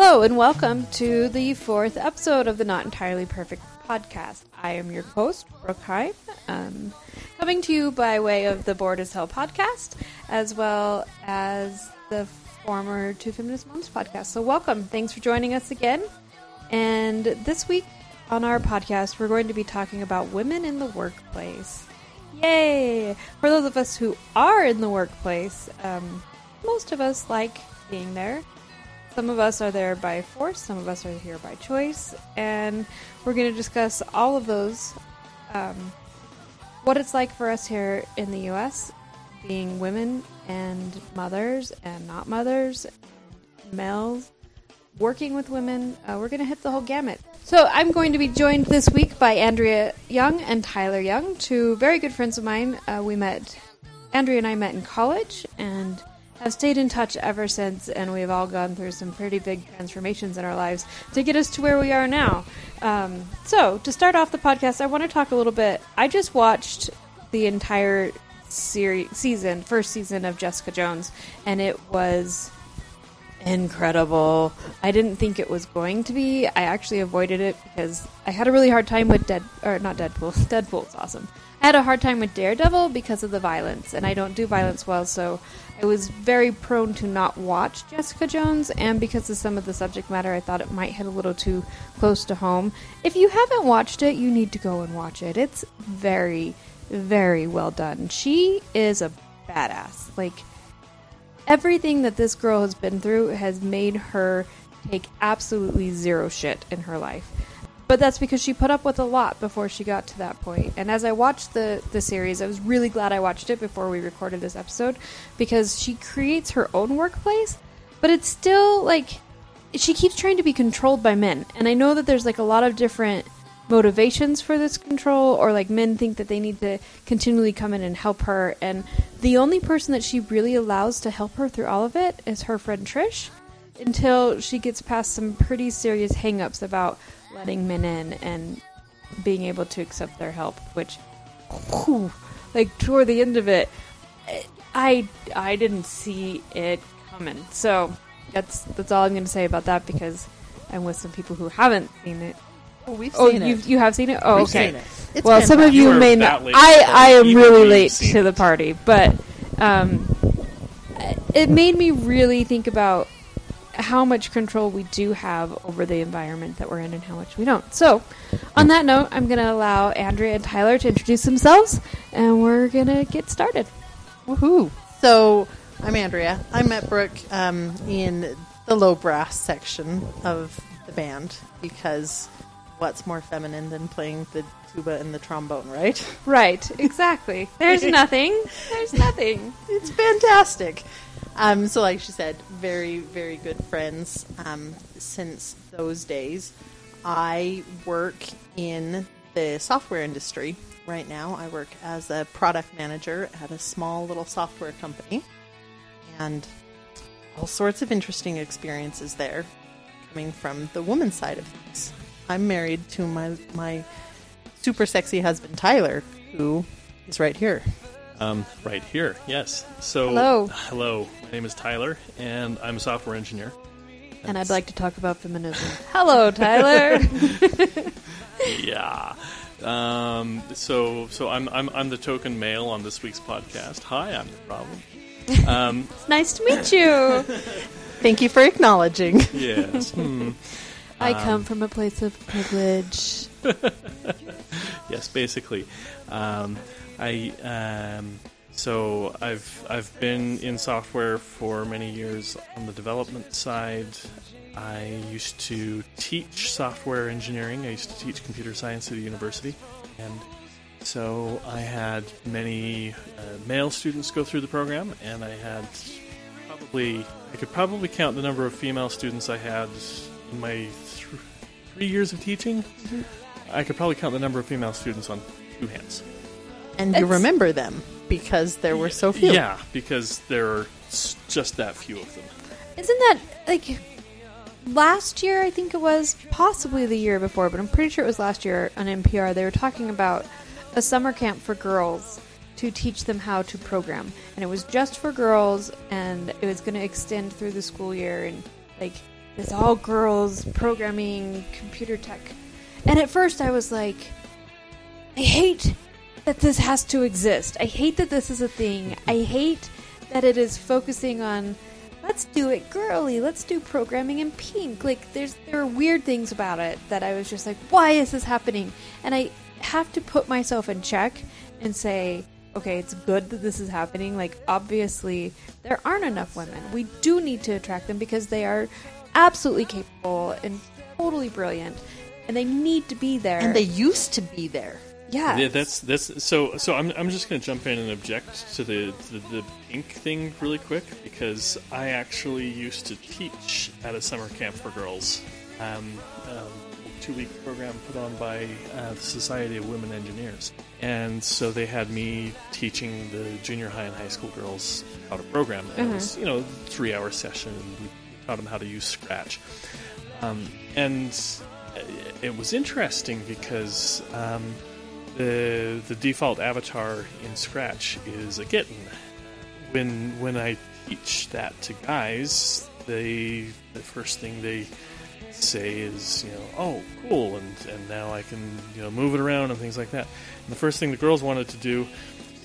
Hello, and welcome to the fourth episode of the Not Entirely Perfect podcast. I am your host, Brooke Heim, um, coming to you by way of the Board as Hell podcast, as well as the former Two Feminist Moms podcast. So, welcome. Thanks for joining us again. And this week on our podcast, we're going to be talking about women in the workplace. Yay! For those of us who are in the workplace, um, most of us like being there. Some of us are there by force, some of us are here by choice, and we're going to discuss all of those. Um, what it's like for us here in the U.S., being women and mothers and not mothers, males, working with women. Uh, we're going to hit the whole gamut. So I'm going to be joined this week by Andrea Young and Tyler Young, two very good friends of mine. Uh, we met, Andrea and I met in college, and have stayed in touch ever since, and we've all gone through some pretty big transformations in our lives to get us to where we are now. Um, so, to start off the podcast, I want to talk a little bit. I just watched the entire series, season, first season of Jessica Jones, and it was incredible. I didn't think it was going to be. I actually avoided it because I had a really hard time with Dead or not Deadpool. Deadpool's awesome. I had a hard time with Daredevil because of the violence, and I don't do violence well, so I was very prone to not watch Jessica Jones, and because of some of the subject matter, I thought it might hit a little too close to home. If you haven't watched it, you need to go and watch it. It's very, very well done. She is a badass. Like, everything that this girl has been through has made her take absolutely zero shit in her life. But that's because she put up with a lot before she got to that point. And as I watched the, the series, I was really glad I watched it before we recorded this episode because she creates her own workplace, but it's still like she keeps trying to be controlled by men. And I know that there's like a lot of different motivations for this control or like men think that they need to continually come in and help her and the only person that she really allows to help her through all of it is her friend Trish until she gets past some pretty serious hangups about letting men in and being able to accept their help, which, whew, like toward the end of it, I I didn't see it coming. So that's that's all I'm going to say about that because I'm with some people who haven't seen it. Oh, we've Oh, seen you it. you have seen it? Oh, We've okay. seen it. It's well, some of you You may not. I I am really late to it. the party, but um, it made me really think about how much control we do have over the environment that we're in and how much we don't. So, on that note, I'm going to allow Andrea and Tyler to introduce themselves, and we're going to get started. Woohoo! So I'm Andrea. I met Brooke um, in the low brass section of the band because what's more feminine than playing the tuba and the trombone, right? Right, exactly. There's nothing. There's nothing. It's fantastic. Um, so, like she said, very, very good friends um, since those days. I work in the software industry right now. I work as a product manager at a small little software company, and all sorts of interesting experiences there coming from the woman's side of things. I'm married to my my super sexy husband Tyler, who is right here. Um, right here, yes. So, Hello. hello. My name is Tyler, and I'm a software engineer. And I'd like to talk about feminism. Hello, Tyler. Yeah. Um, so, so I'm, I'm I'm the token male on this week's podcast. Hi, I'm the problem. Um, it's nice to meet you. Thank you for acknowledging. yes. Hmm. I come from a place of privilege. Yes, basically. Um, I um, so I've I've been in software for many years on the development side. I used to teach software engineering. I used to teach computer science at a university, and so I had many uh, male students go through the program, and I had probably I could probably count the number of female students I had in my th- three years of teaching. I could probably count the number of female students on two hands. And you remember them because there were so few. Yeah, because there are just that few of them. Isn't that like last year? I think it was possibly the year before, but I'm pretty sure it was last year on NPR. They were talking about a summer camp for girls to teach them how to program, and it was just for girls, and it was going to extend through the school year, and like this all girls programming computer tech. And at first I was like, I hate that this has to exist. I hate that this is a thing. I hate that it is focusing on let's do it girly. Let's do programming in pink. Like there's there are weird things about it that I was just like, why is this happening? And I have to put myself in check and say, okay, it's good that this is happening. Like obviously there aren't enough women. We do need to attract them because they are absolutely capable and totally brilliant and they need to be there. And they used to be there. Yeah. Yeah, that's that's so. So I'm I'm just going to jump in and object to the, the the pink thing really quick because I actually used to teach at a summer camp for girls, um, um, two week program put on by uh, the Society of Women Engineers, and so they had me teaching the junior high and high school girls how to program. And It was you know three hour session. And we taught them how to use Scratch, um, and it was interesting because. Um, the the default avatar in Scratch is a kitten. When when I teach that to guys, they the first thing they say is you know oh cool and and now I can you know move it around and things like that. And the first thing the girls wanted to do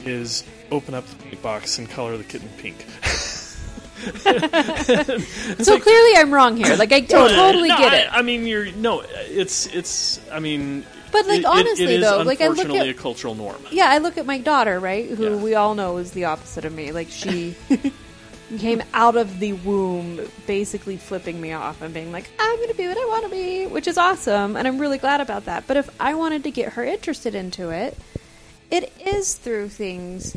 is open up the paint box and color the kitten pink. so clearly I'm wrong here. Like I totally No, get I, it. I mean, you're no. It's it's. I mean, But, like, it- it- honestly, it is though, like, I look unfortunately at- a cultural norm. Yeah, I look at my daughter, right, who Yeah. we all know is the opposite of me. Like she came out of the womb basically flipping me off and being like, "I'm going to be what I want to be," which is awesome, and I'm really glad about that. But if I wanted to get her interested into it, it is through things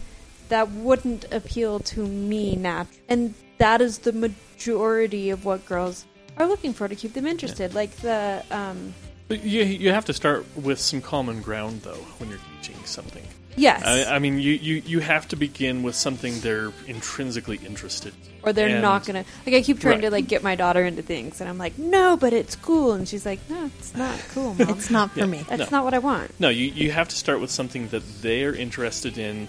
that wouldn't appeal to me naturally, and that is the majority of what girls are looking for to keep them interested. Like the um, you you have to start with some common ground though when you're teaching something. yes, I, I mean, you, you you have to begin with something they're intrinsically interested. in. or they're And- not gonna like i keep trying to like get my daughter into things and i'm like no but it's cool and she's like no it's not cool mom It's not for Yeah. me. that's no. not what i want No, you you have to start with something that they're interested in,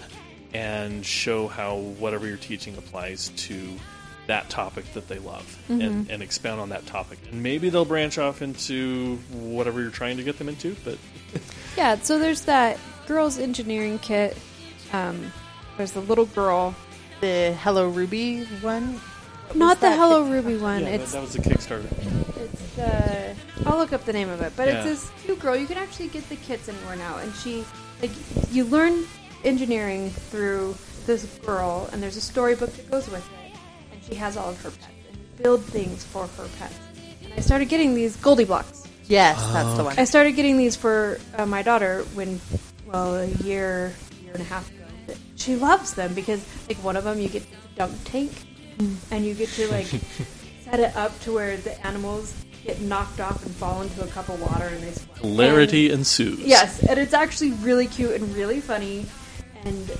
and show how whatever you're teaching applies to that topic that they love, Mm-hmm. and, and expound on that topic. And maybe they'll branch off into whatever you're trying to get them into. But yeah so there's that girls engineering kit um, there's the little girl The Hello Ruby one. What not the that? hello ruby one yeah, that, it's that was the Kickstarter. it's the i'll look up the name of it but it's this cute girl you can actually get the kits anywhere now and she like you learn engineering through this girl and there's a storybook that goes with it and she has all of her pets and you build things for her pets and i started getting these GoldieBlox Yes, that's the one. I started getting these for uh, my daughter when, well, a year, year and a half ago. She loves them because, like, one of them you get a dunk tank, and you get to like set it up to where the animals get knocked off and fall into a cup of water and they swim. Hilarity ensues. Yes, and it's actually really cute and really funny, and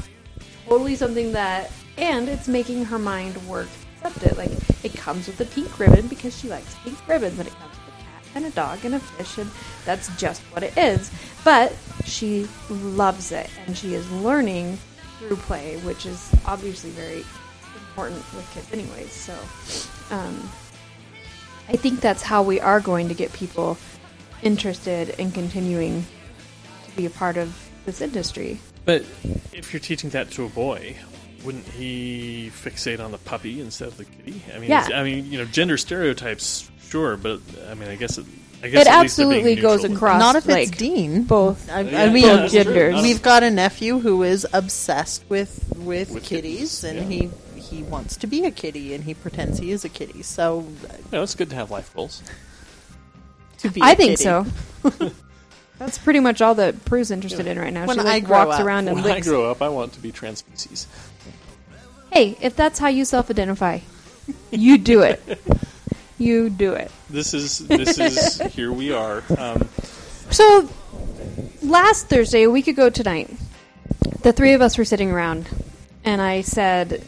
totally something that, and it's making her mind work. Accept it. Like it comes with a pink ribbon because she likes pink ribbons, and it comes with a cat and a dog and a fish, and that's just what it is. But she loves it, and she is learning through play, which is obviously very important with kids, anyways. So, um, I think that's how we are going to get people interested in continuing to be a part of this industry. But if you're teaching that to a boy, wouldn't he fixate on the puppy instead of the kitty? I mean, Yeah. I mean, you know, gender stereotypes, sure, but I mean, I guess it. I guess It at least they're being absolutely goes across. Not if like, it's Dean. both. I, Yeah, I mean, yeah, genders. we've got a nephew who is obsessed with with, With kitties, kitties, and yeah. he he wants to be a kitty, and he pretends he is a kitty. So uh, No, it's good to have life goals. to be, I a think kitty. so. That's pretty much all that Prue's interested in right now. When she like I grow walks up. around and When I grow up, I want to be transpecies. Hey, if that's how you self-identify, you do it. You do it. This is this is here we are. Um, So, last Thursday, a week ago tonight, the three of us were sitting around, and I said,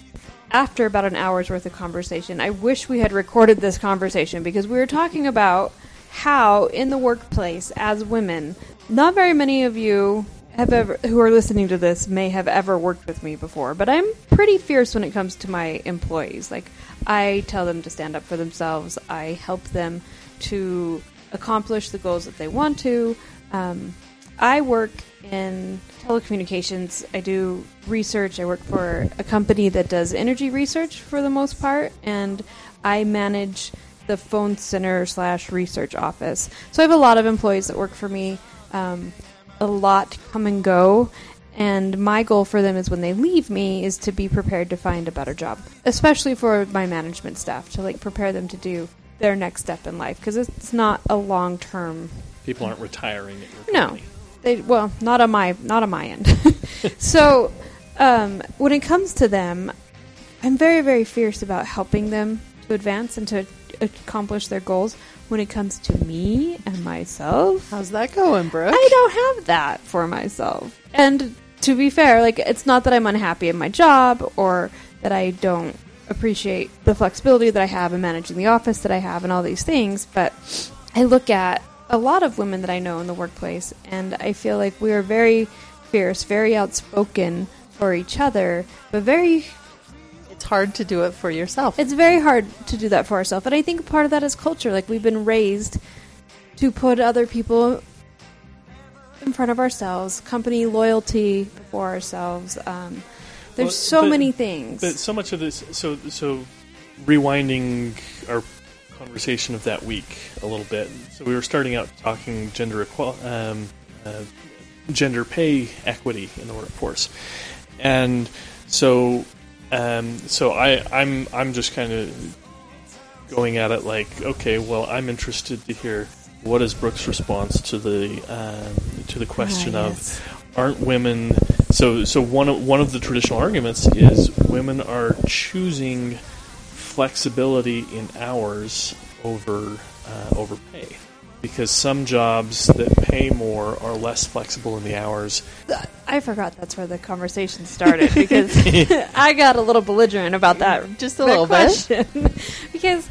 after about an hour's worth of conversation, I wish we had recorded this conversation because we were talking about how, in the workplace, as women, not very many of you have ever who are listening to this may have ever worked with me before, but I'm pretty fierce when it comes to my employees. Like I tell them to stand up for themselves. I help them to accomplish the goals that they want to. Um, I work in telecommunications. I do research. I work for a company that does energy research for the most part, and I manage the phone center slash research office. So I have a lot of employees that work for me. Um, a lot come and go, and my goal for them is when they leave me is to be prepared to find a better job, especially for my management staff to like prepare them to do their next step in life because it's not a long term People aren't retiring at your No. they well not on my not on my end so um, when it comes to them i'm very very fierce about helping them to advance and to accomplish their goals when it comes to me and myself How's that going, Brooke? i don't have that for myself and to be fair like it's not that i'm unhappy in my job or that i don't appreciate the flexibility that i have in managing the office that i have and all these things but I look at a lot of women that I know in the workplace, and I feel like we are very fierce, very outspoken for each other, but very. It's hard to do it for yourself. It's very hard to do that for ourselves, and I think part of that is culture. Like we've been raised to put other people in front of ourselves, company loyalty before ourselves. Um, there's Well, so but- many things. But so much of this, so so, rewinding our conversation of that week a little bit. So we were starting out talking gender equal, um, uh, gender pay equity in the workforce, and so um, so I I'm I'm just kind of going at it like, okay, well, I'm interested to hear what is Brooke's response to the um, to the question Ah, of yes. aren't women so so one of one of the traditional arguments is women are choosing flexibility in hours over uh, over pay because some jobs that pay more are less flexible in the hours. I forgot that's where the conversation started because I got a little belligerent about that. Just a that little bit. question. because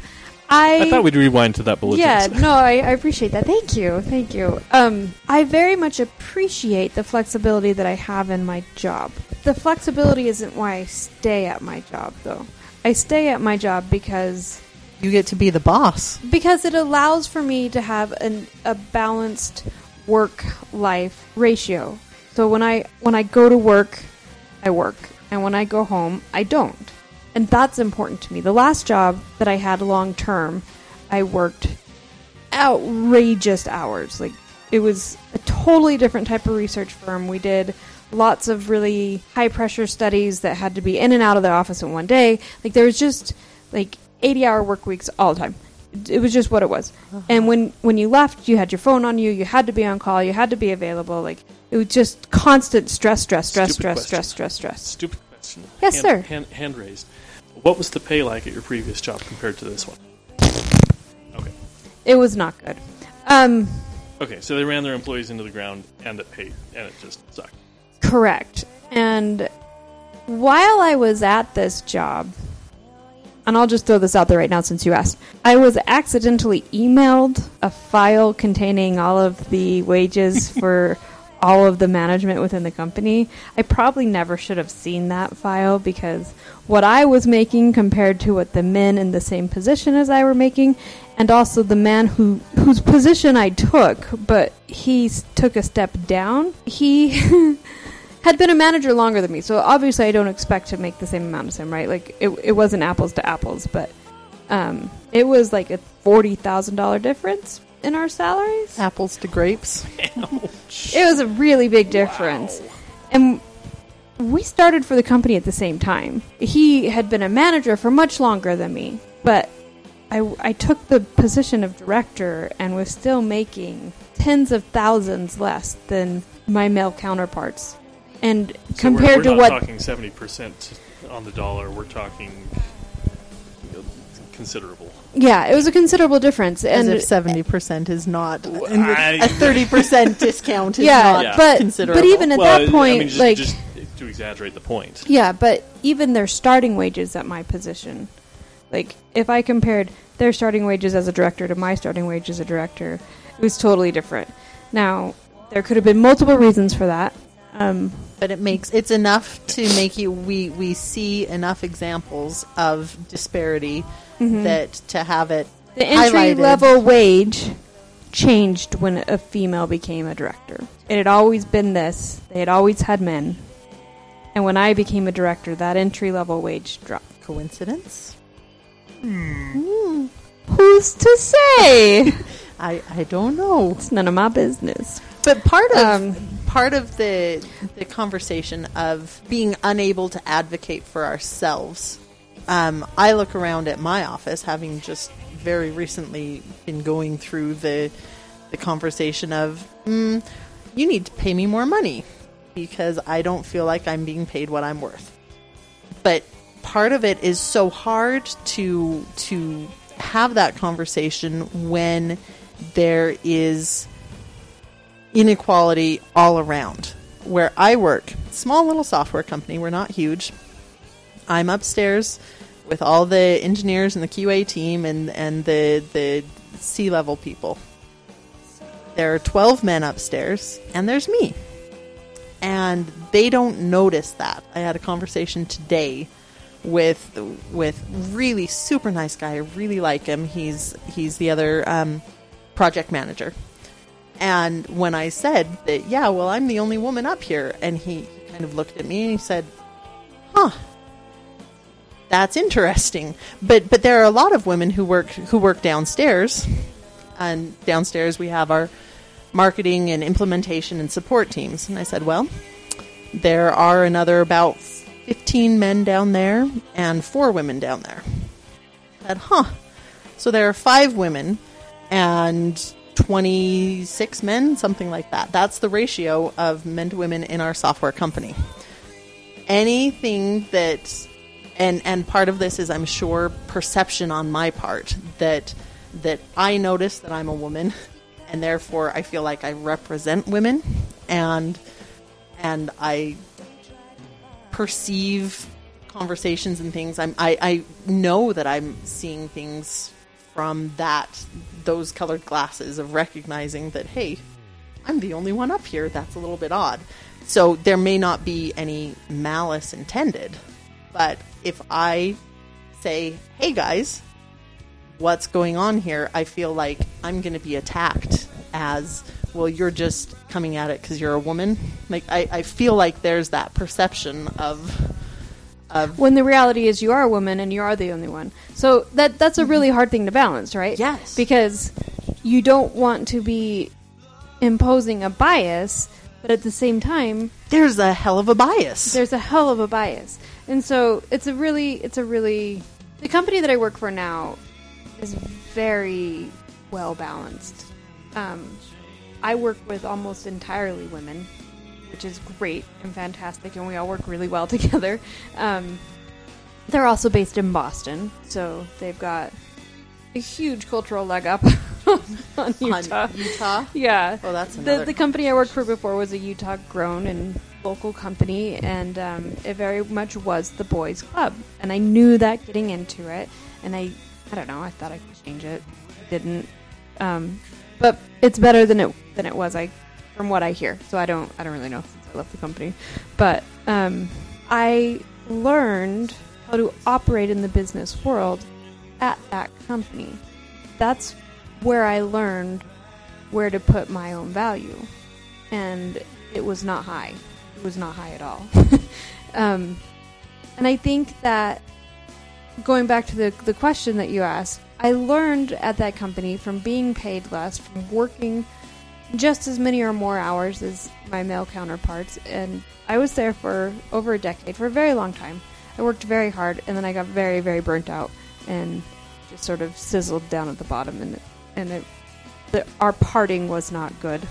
I, I thought we'd rewind to that yeah, no, I, I appreciate that. Thank you, thank you. Um, I very much appreciate the flexibility that I have in my job. The flexibility isn't why I stay at my job, though. I stay at my job because You get to be the boss. because it allows for me to have an, a balanced work life ratio. So when I when I go to work, I work, and when I go home, I don't. And that's important to me. The last job that I had long term, I worked outrageous hours. Like it was a totally different type of research firm. We did lots of really high pressure studies that had to be in and out of the office in one day. Like there was just like 80 hour work weeks all the time. It was just what it was. And when when you left, you had your phone on you, you had to be on call, you had to be available. Like it was just constant stress, stress, stress, Stupid stress, question. stress, stress, stress. Stupid question. Yes, hand, sir. Hand, hand raised. What was the pay like at your previous job compared to this one? Okay. It was not good. Um, Okay, so they ran their employees into the ground and it paid, and it just sucked. Correct. And while I was at this job, and I'll just throw this out there right now since you asked, I was accidentally emailed a file containing all of the wages for all of the management within the company. I probably never should have seen that file because what I was making compared to what the men in the same position as I were making, and also the man who whose position I took, but he took a step down. He had been a manager longer than me, so obviously I don't expect to make the same amount as him, right? Like it, it wasn't apples to apples, but um, it was like a forty thousand dollar difference in our salaries. Apples to grapes. It was a really big difference. And we started for the company at the same time. He had been a manager for much longer than me, but I, I took the position of director and was still making tens of thousands less than my male counterparts. And So compared we're, we're what not talking seventy percent on the dollar. We're talking you know, considerable. Yeah, it was a considerable difference. As And if seventy percent is not I- a thirty percent discount is yeah, not Yeah. but considerable. but even at well, that I point, mean, just, like just to exaggerate the point. Yeah, but even their starting wages at my position, like if I compared their starting wages as a director to my starting wage as a director, it was totally different. Now, there could have been multiple reasons for that. Um, But it makes it's enough to make you we we see enough examples of disparity that to have it the entry highlighted- level wage changed when a female became a director. It had always been this. They had always had men. And when I became a director, that entry level wage dropped. coincidence. Who's to say? I I don't know. it's none of my business. But part of Um, part of the the conversation of being unable to advocate for ourselves. Um, I look around at my office, having just very recently been going through the the conversation of, mm, you need to pay me more money because I don't feel like I'm being paid what I'm worth. But part of it is so hard to to have that conversation when there is inequality all around. Where I work, small little software company, we're not huge. I'm upstairs with all the engineers and the QA team and, and the the C level people. There are 12 men upstairs, and there's me. And they don't notice that. I had a conversation today with with really super nice guy. I really like him. He's he's the other um, project manager. And when I said that, yeah, well, I'm the only woman up here, and he kind of looked at me and he said, "Huh, that's interesting." But but there are a lot of women who work who work downstairs, and downstairs we have our marketing and implementation and support teams. And I said, well, there are another about 15 men down there and four women down there. I said, huh. So there are five women and 26 men, something like that. That's the ratio of men to women in our software company. Anything that and and part of this is I'm sure perception on my part that that I notice that I'm a woman and therefore I feel like I represent women and and I perceive conversations and things. I'm, I, I know that I'm seeing things from that those colored glasses of recognizing that hey, I'm the only one up here. That's a little bit odd. So there may not be any malice intended, but if I say, "Hey guys, what's going on here?" I feel like I'm going to be attacked as well. You're just coming at it because you're a woman. Like I, I feel like there's that perception of of When the reality is you are a woman and you are the only one. So that that's a really hard thing to balance, right? Yes. Because you don't want to be imposing a bias, but at the same time, there's a hell of a bias. there's a hell of a bias. And so it's a really it's a really the company that I work for now is very well balanced. Um, I work with almost entirely women, which is great and fantastic, and we all work really well together. Um, they're also based in Boston, so they've got a huge cultural leg up on Utah. On Utah. Yeah. Oh, that's the another the company I worked for before was a Utah grown and local company, and um, it very much was the boys' club. And I knew that getting into it, and I I don't know. I thought I could change it. I didn't. Um, but it's better than it than it was. I from what I hear. So I don't I don't really know since I left the company, but um, I learned how to operate in the business world at that company. That's where I learned where to put my own value, and it was not high. It was not high at all. um, and I think that going back to the the question that you asked, I learned at that company from being paid less, from working just as many or more hours as my male counterparts, and I was there for over a decade, for a very long time. I worked very hard, and then I got very, very burnt out, and just sort of sizzled down at the bottom, and and it, the, our parting was not good.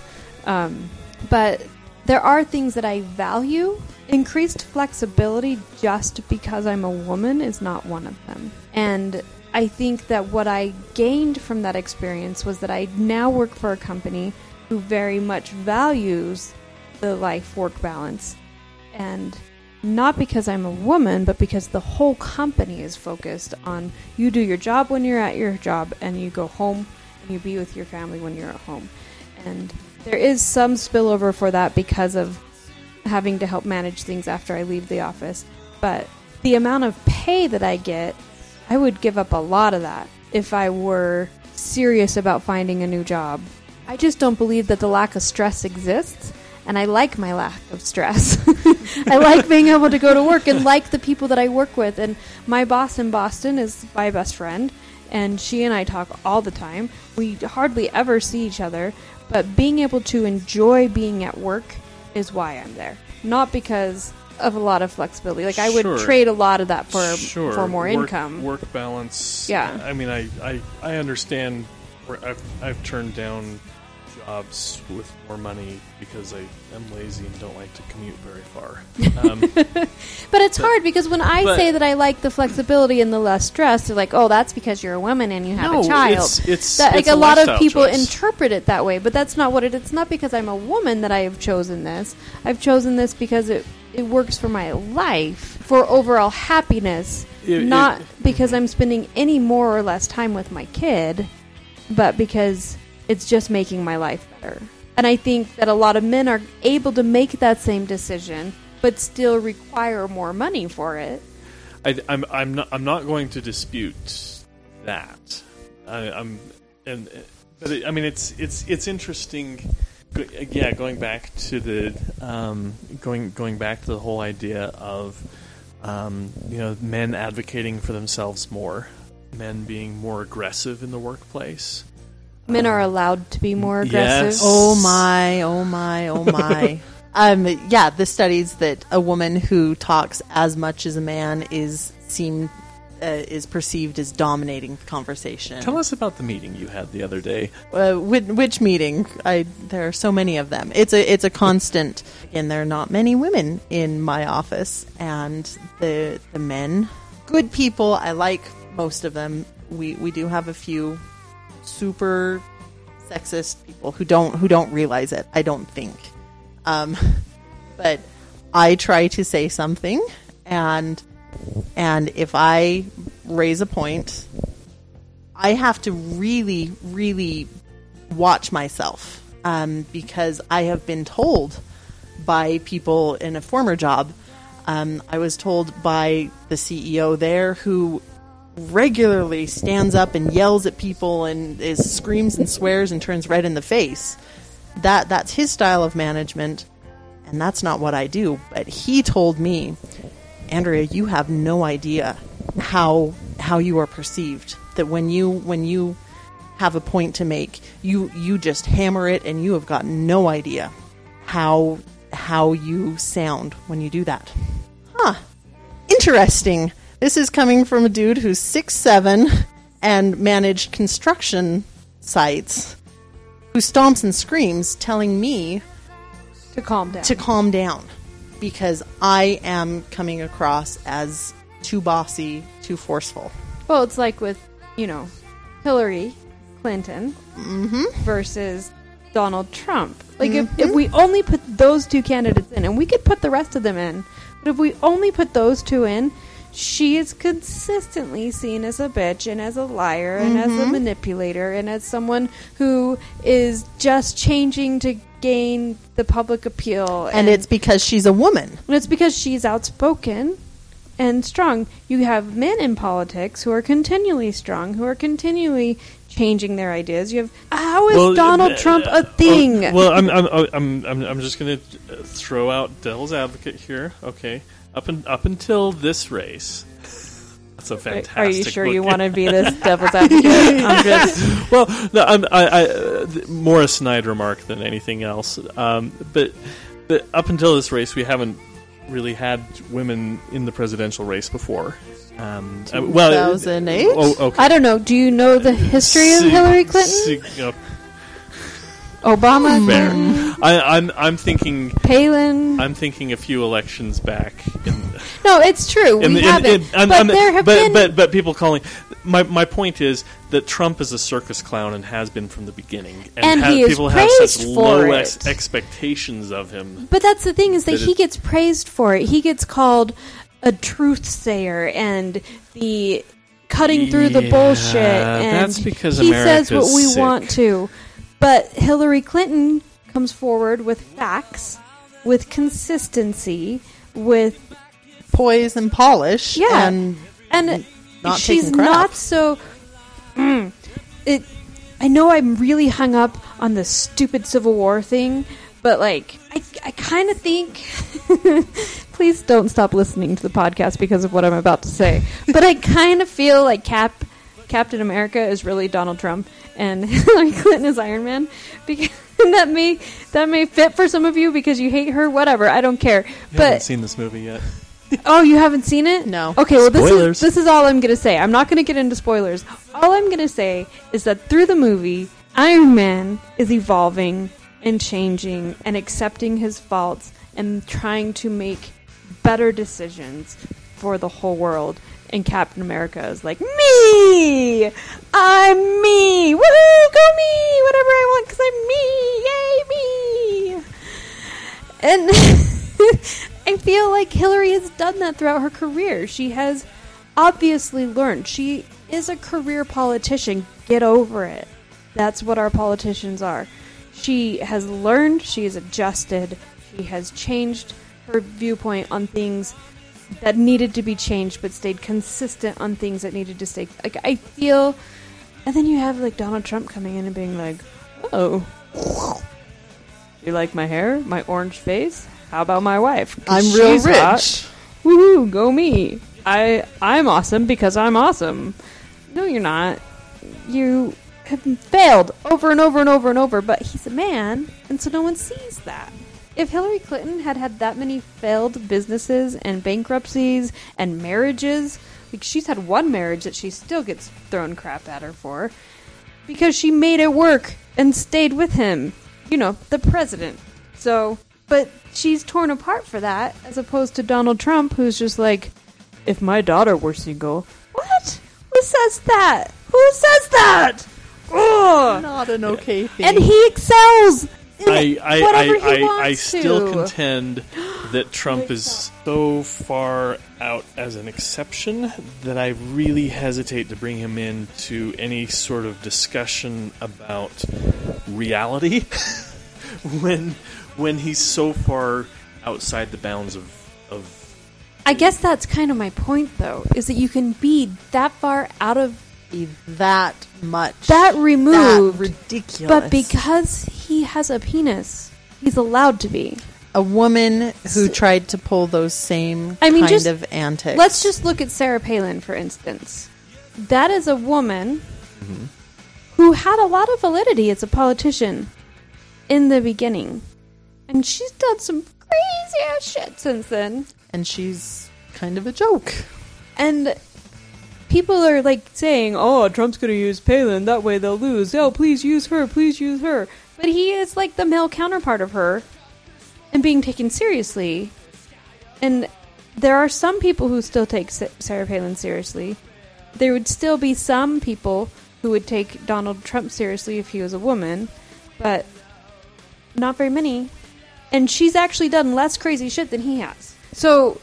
Um, but there are things that I value. Increased flexibility just because I'm a woman is not one of them. And I think that what I gained from that experience was that I now work for a company who very much values the life work balance. And not because I'm a woman, but because the whole company is focused on you do your job when you're at your job and you go home and you be with your family when you're at home. And there is some spillover for that because of having to help manage things after I leave the office. But the amount of pay that I get, I would give up a lot of that if I were serious about finding a new job. I just don't believe that the lack of stress exists, and I like my lack of stress. I like being able to go to work and like the people that I work with. And my boss in Boston is my best friend, and she and I talk all the time. We hardly ever see each other, but being able to enjoy being at work is why I'm there. Not because of a lot of flexibility. Like I would Sure. trade a lot of that for sure. for more Work- income. work balance. Yeah. I mean, I I, I understand. I've I've turned down jobs with more money because I am lazy and don't like to commute very far. Um, But it's hard because when I but- say that I like the flexibility and the less stress, they're like, "Oh, that's because you're a woman and you have no, a child." it's it's, that, like it's a, lot of people choice. interpret it that way, but that's not what it. It's not because I'm a woman that I have chosen this. I've chosen this because it it works for my life for overall happiness, It- not it- because I'm spending any more or less time with my kid, but because it's just making my life better. And I think that a lot of men are able to make that same decision, but still require more money for it. I, I'm I'm not I'm not going to dispute that. I, I'm and but it, I mean it's it's it's interesting. Yeah, going back to the um, going going back to the whole idea of um, you know men advocating for themselves more, men being more aggressive in the workplace. Men are allowed to be more aggressive. Yes. Oh my, oh my, oh my. um, yeah, the studies that a woman who talks as much as a man is seen uh, is perceived as dominating the conversation. Tell us about the meeting you had the other day. uh, which, which meeting? I there are so many of them. It's a it's a constant. and there are not many women in my office, and the the men, good people. I like most of them. We we do have a few super sexist people who don't who don't realize it. I don't think, um, but I try to say something, and and if I raise a point, I have to really, really watch myself um, because I have been told by people in a former job. Um, I was told by the CEO there who regularly stands up and yells at people and is screams and swears and turns red in the face. That that's his style of management, and that's not what I do. But he told me, Andrea, you have no idea how how you are perceived. That when you when you have a point to make, you you just hammer it, and you have got no idea how how you sound when you do that. Huh. Interesting. This is coming from a dude who's six seven and managed construction sites, who stomps and screams, telling me to calm down. to calm down because I am coming across as too bossy, too forceful. well, it's like with you know Hillary Clinton mm-hmm. versus Donald Trump. Like if, if mm-hmm. we only put those two candidates in, and we could put the rest of them in, but if we only put those two in, she is consistently seen as a bitch and as a liar and as a manipulator and as someone who is just changing to gain the public appeal. And it's because she's a woman. And it's because she's outspoken and strong. You have men in politics who are continually strong, who are continually changing their ideas. You have how is Well, Donald uh, Trump uh, a thing? oh, well, I'm I'm I'm I'm, I'm just going to throw out devil's advocate here. Okay, up and up until this race. That's a fantastic. are you sure you want to be this devil's advocate? I'm just Well, no, I'm, I, I, uh, more a snide remark than anything else. Um, but, but up until this race, we haven't really had women in the presidential race before. Um, well, 2008? Oh, okay. I don't know. Do you know the history of Hillary Clinton? Obama, fair. I, I'm, I'm thinking, Palin. I'm thinking a few elections back. In, no, it's true. we in- haven't. I'm- but I'm- there have but, been. but but people calling. My my point is that Trump is a circus clown and has been from the beginning, And ha- he is people have such praised for low it. ex- expectations of him. But that's the thing is that That he it- gets praised for it. He gets called a truth sayer and the cutting through the Yeah, bullshit. And that's because he says what America's we sick. want to. But Hillary Clinton comes forward with facts with consistency, with Poise and polish. Yeah. And and not she's not so. Mm, it. I know I'm really hung up on the stupid Civil War thing, but like, I, I kind of think. please don't stop listening to the podcast because of what I'm about to say. But I kind of feel like Cap, Captain America is really Donald Trump, and Hillary Clinton is Iron Man. Because that may that may fit for some of you because you hate her. Whatever, I don't care. You haven't but seen this movie yet. Oh, you haven't seen it? No. Okay, well this is Spoilers. this is all I'm going to say. I'm not going to get into spoilers. All I'm going to say is that through the movie, Iron Man is evolving and changing and accepting his faults and trying to make better decisions for the whole world. And Captain America is like, me! I'm me! Woohoo! Go me! Whatever I want because I'm me! Yay, me! And I feel like Hillary has done that throughout her career. She has obviously learned. She is a career politician. Get over it. That's what our politicians are. She has learned, she has adjusted, she has changed her viewpoint on things that needed to be changed but stayed consistent on things that needed to stay like I feel and then you have like Donald Trump coming in and being like, "Oh, you like my hair, my orange face? How about my wife I'm real rich. hot. Woohoo, go me. I I'm awesome because I'm awesome. No, you're not. You have failed over and over and over and over, but he's a man, and so no one sees that. If Hillary Clinton had had that many failed businesses and bankruptcies and marriages, like she's had one marriage that she still gets thrown crap at her for, because she made it work and stayed with him. You know, the president. So, but she's torn apart for that, as opposed to Donald Trump, who's just like, if my daughter were single, what? Who says that? Who says that? Ugh. Not an okay thing. And he excels. I I, I, I, I still contend that Trump is so far out as an exception that I really hesitate to bring him into any sort of discussion about reality when when he's so far outside the bounds of of I guess that's kind of my point, though, is that you can be that far out of be that much. that removed, That ridiculous. but because he has a penis, he's allowed to be. a woman who tried to pull those same I mean, kind just- of antics. Let's just look at Sarah Palin, for instance. That is a woman mm-hmm. who had a lot of validity as a politician in the beginning. And she's done some crazy ass shit since then. and she's kind of a joke. And people are like saying, "Oh, Trump's going to use Palin. That way they'll lose. Oh, please use her. Please use her." But he is like the male counterpart of her, and being taken seriously. And there are some people who still take Sarah Palin seriously. There would still be some people who would take Donald Trump seriously if he was a woman, but not very many. And she's actually done less crazy shit than he has. So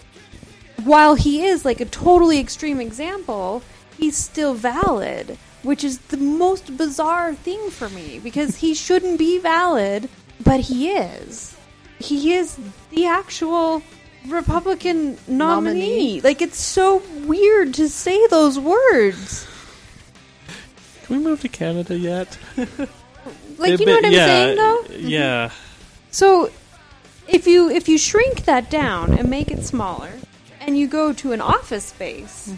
while he is like a totally extreme example, he's still valid, which is the most bizarre thing for me because he shouldn't be valid, but he is. He is the actual Republican nominee. Nominee. Like it's so weird to say those words. Can we move to Canada yet? Like you know what I'm yeah, saying though? Yeah. Mm-hmm. So if you if you shrink that down and make it smaller and you go to an office space,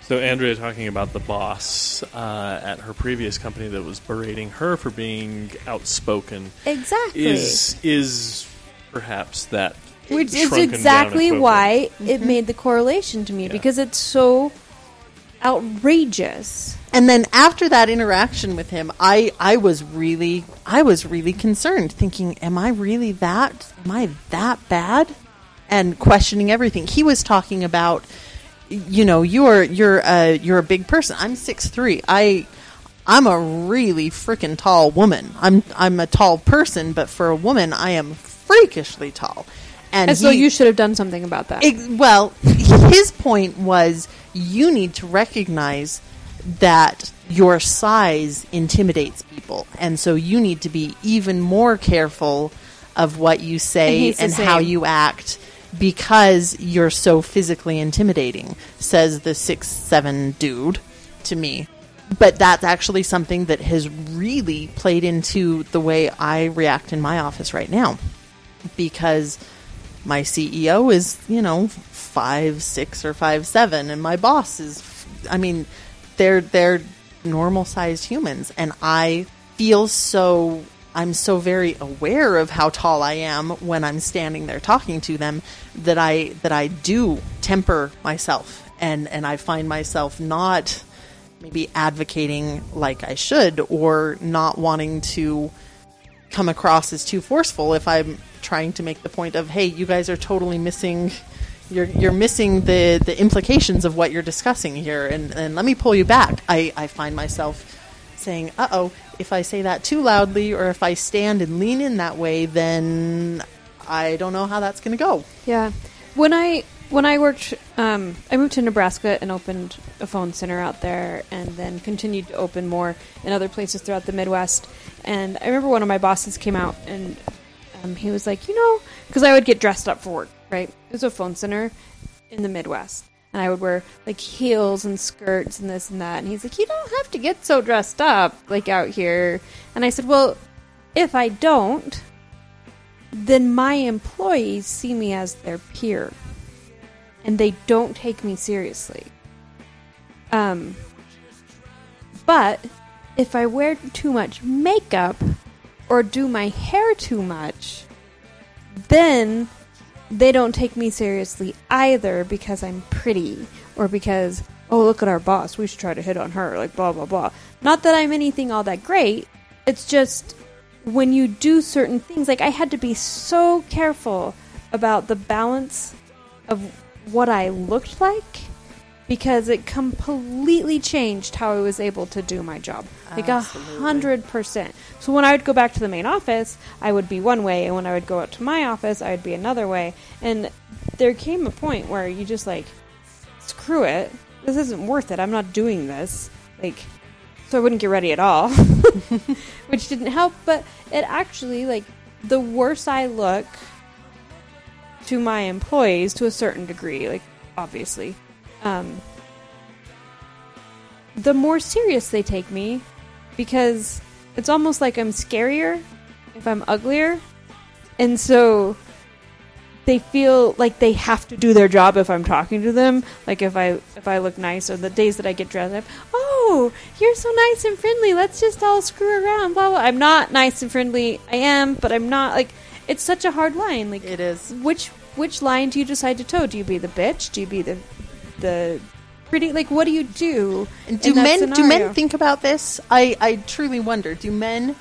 So Andrea talking about the boss uh, at her previous company that was berating her for being outspoken exactly. is is perhaps that Which is shrunken down exactly equivalent. why it made the correlation to me Yeah. because it's so outrageous. And then after that interaction with him, I I was really I was really concerned, thinking, "Am I really that? Am I that bad?" And questioning everything. He was talking about, you know, you're you're a you're a big person. I'm six three. I I'm a really freaking tall woman. I'm I'm a tall person, but for a woman, I am freakishly tall. And, And so he- you should have done something about that. Ex- well, his point was you need to recognize that your size intimidates people, and so you need to be even more careful of what you say the and how you act because you're so physically intimidating, says the six seven dude to me. But that's actually something that has really played into the way I react in my office right now. Because my CEO is, you know, five six or five seven, and my boss is, I mean, they're they're normal sized humans, and I feel so. I'm so very aware of how tall I am when I'm standing there talking to them that I that I do temper myself, and and I find myself not maybe advocating like I should, or not wanting to come across as too forceful if I'm trying to make the point of, hey, you guys are totally missing you're you're missing the, the implications of what you're discussing here and, and let me pull you back. I, I find myself saying, uh oh, if I say that too loudly or if I stand and lean in that way, then I don't know how that's gonna go. Yeah. When I when I worked, um, I moved to Nebraska and opened a phone center out there, and then continued to open more in other places throughout the Midwest. And I remember one of my bosses came out and um, he was like, you know, because I would get dressed up for work, right? It was a phone center in the Midwest. And I would wear like heels and skirts and this and that. And he's like, You don't have to get so dressed up like out here. And I said, Well, if I don't, then my employees see me as their peer and they don't take me seriously. Um, but if I wear too much makeup or do my hair too much, then they don't take me seriously either because I'm pretty or because, oh, look at our boss, we should try to hit on her, like blah, blah, blah. Not that I'm anything all that great, it's just when you do certain things, like I had to be so careful about the balance of what I looked like because it completely changed how I was able to do my job. Like a hundred percent. So when I would go back to the main office, I would be one way, and when I would go out to my office, I would be another way. And there came a point where you just like, screw it. This isn't worth it. I'm not doing this. Like, so I wouldn't get ready at all, which didn't help. But it actually, like, the worse I look to my employees to a certain degree, like, obviously, um, the more serious they take me because it's almost like I'm scarier if I'm uglier. And so they feel like they have to do their job if I'm talking to them. Like if I if I look nice or the days that I get dressed up, oh, you're so nice and friendly. Let's just all screw around. Blah blah. I'm not nice and friendly. I am, but I'm not like it's such a hard line. Like It is. which which line do you decide to toe? Do you be the bitch? Do you be the the pretty? Like what do you do? And do men do men think about this? I, I truly wonder. Do men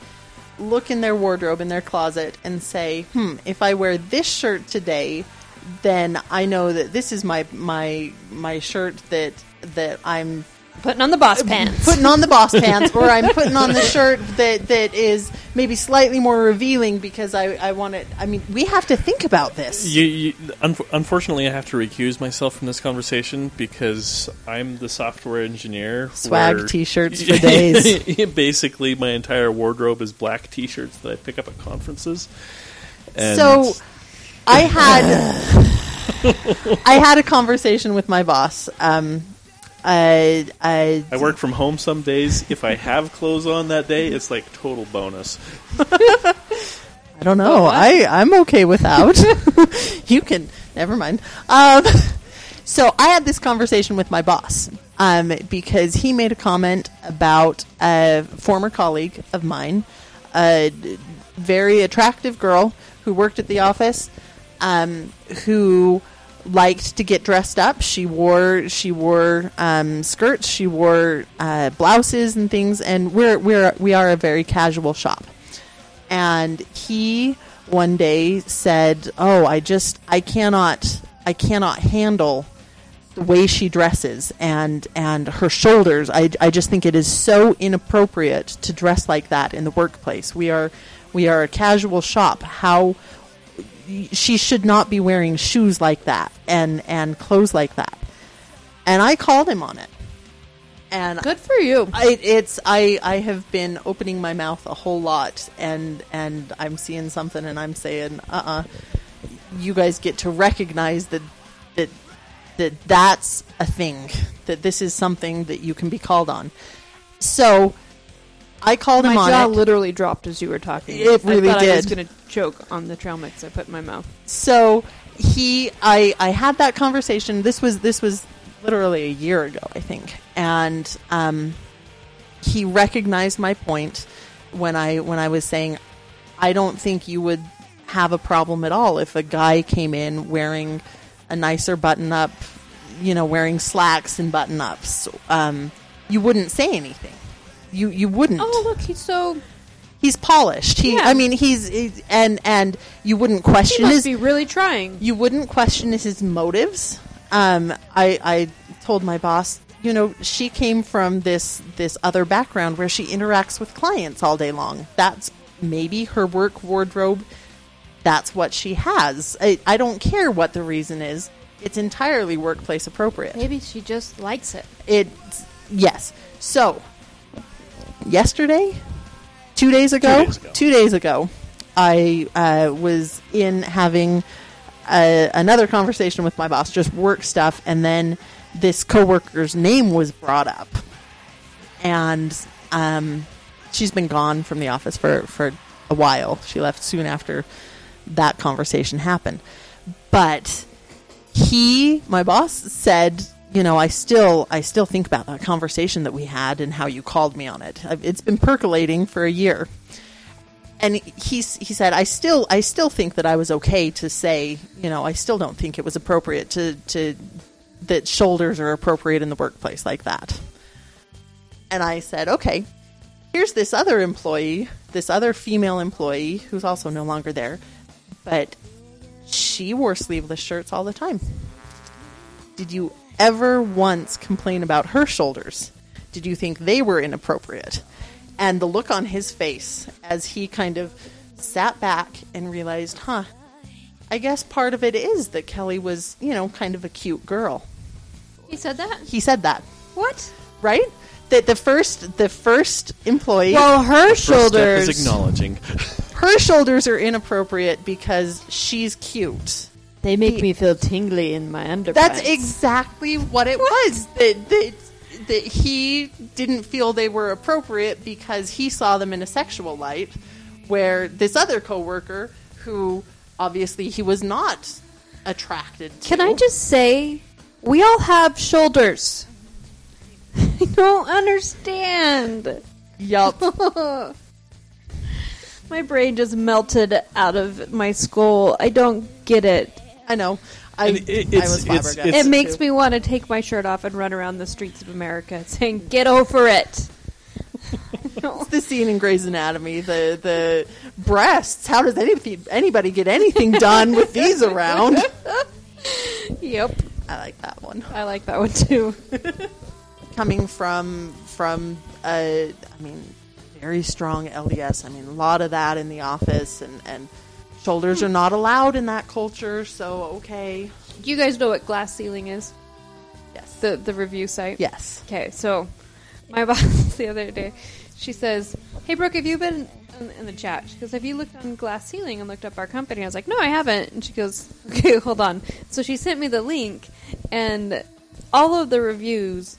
look in their wardrobe in their closet and say, "Hmm, if I wear this shirt today, then I know that this is my my my shirt that that I'm putting on the boss pants? putting on the boss pants, or I'm putting on the shirt that that is maybe slightly more revealing because I I want it. I mean, we have to think about this. You, you, unf- unfortunately, I have to recuse myself from this conversation because I'm the software engineer. Swag where- t-shirts for days. Basically, my entire wardrobe is black T-shirts that I pick up at conferences. And so I had I had a conversation with my boss. Um, I, I, I work from home some days. If I have clothes on that day, it's like total bonus. I don't know. I I'm okay without. you can never mind. Um, so I had this conversation with my boss um, because he made a comment about a former colleague of mine, a very attractive girl who worked at the office, um, who liked to get dressed up. She wore she wore um, skirts, she wore uh, blouses and things, and we're we're we are a very casual shop and he one day said, "Oh, I just I cannot I cannot handle the way she dresses and and her shoulders. I I just think it is so inappropriate to dress like that in the workplace. We are we are a casual shop. How she should not be wearing shoes like that and and clothes like that." And I called him on it. and Good for you. I, it's I I have been opening my mouth a whole lot, and and I'm seeing something, and I'm saying, uh, uh you guys get to recognize that that that that's a thing, that this is something that you can be called on. So I called My him on My jaw it. literally dropped as you were talking. It really I thought I was going to choke on the trail mix I put in my mouth. so he I I had that conversation. This was this was literally a year ago, I think, and um, he recognized my point when I when I was saying I don't think you would have a problem at all if a guy came in wearing a nicer button up, you know, wearing slacks and button ups. Um, you wouldn't say anything. You you wouldn't Oh, look, he's so. he's polished. He, Yeah. I mean, he's, he's and and you wouldn't question. He his be really trying. you wouldn't question his motives. Um, I I told my boss, you know, she came from this this other background where she interacts with clients all day long. That's maybe her work wardrobe. That's what she has. I, I don't care what the reason is. It's entirely workplace appropriate. Maybe she just likes it. It yes. So yesterday, two days ago, days ago. two days ago, I uh, was in having uh another conversation with my boss, just work stuff, and then this coworker's name was brought up, and um, she's been gone from the office for for a while. She left soon after that conversation happened, but he my boss said you know i still i still think about that conversation that we had and how you called me on it. It's been percolating for a year. And he he said i still i still think that i was okay to say you know i still don't think it was appropriate to to that shoulders are appropriate in the workplace like that. And i said okay here's this other employee this other female employee who's also no longer there but she wore sleeveless shirts all the time. Did you ever once complain about her shoulders? Did you think they were inappropriate? And the look on his face as he kind of sat back and realized, huh, I guess part of it is that Kelly was, you know, kind of a cute girl. He said that? He said that, What? right? That the first the first employee Well, her First step shoulders. is acknowledging. her shoulders are inappropriate because she's cute. They make me feel tingly in my underpants. That's exactly what it was. That, that that he didn't feel they were appropriate because he saw them in a sexual light, where this other coworker, who obviously he was not attracted to. Can I just say, we all have shoulders. I don't understand. Yup. My brain just melted out of my skull. I don't get it. I know. I, And it- I it's- was it's- flabbergasted. it's- It makes too. me want to take my shirt off and run around the streets of America saying, "Get over it." It's the scene in Grey's Anatomy. The the breasts. How does anything anybody get anything done with these around? yep, I like that one. I like that one too. coming from from uh, I mean very strong LDS. I mean a lot of that in the office and and shoulders are not allowed in that culture. So okay, you guys know what glass ceiling is? yes, The the review site. yes. Okay, so my boss the other day, she says, "Hey Brooke, have you been in, in the chat?" She goes, "Have you looked on Glass Ceiling and looked up our company?" I was like, "No, I haven't." And she goes, "Okay, hold on." So she sent me the link, and all of the reviews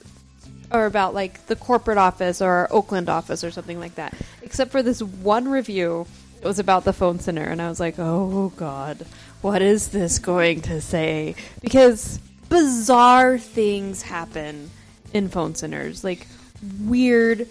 are about like the corporate office or our Oakland office or something like that, except for this one review. It was about the phone center, and I was like, "Oh God, what is this going to say?" Because bizarre things happen in phone centers, like weird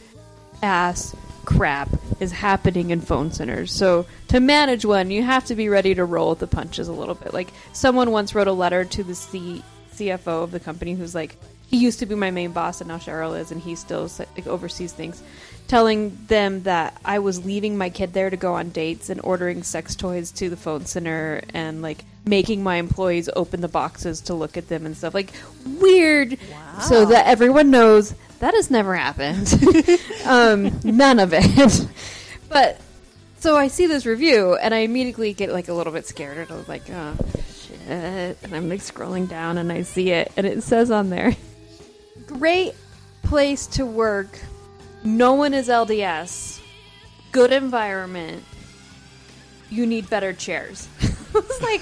ass crap is happening in phone centers. So to manage one, you have to be ready to roll with the punches a little bit. Like someone once wrote a letter to the C- CFO of the company who's like, he used to be my main boss, and now Cheryl is, and he still like, oversees things, telling them that I was leaving my kid there to go on dates and ordering sex toys to the phone center and like making my employees open the boxes to look at them and stuff like weird, so that everyone knows that has never happened. um, none of it. but so I see this review and I immediately get like a little bit scared and I was like, oh shit. And I'm like scrolling down and I see it and it says on there, great place to work. No one is LDS. Good environment. You need better chairs. it's like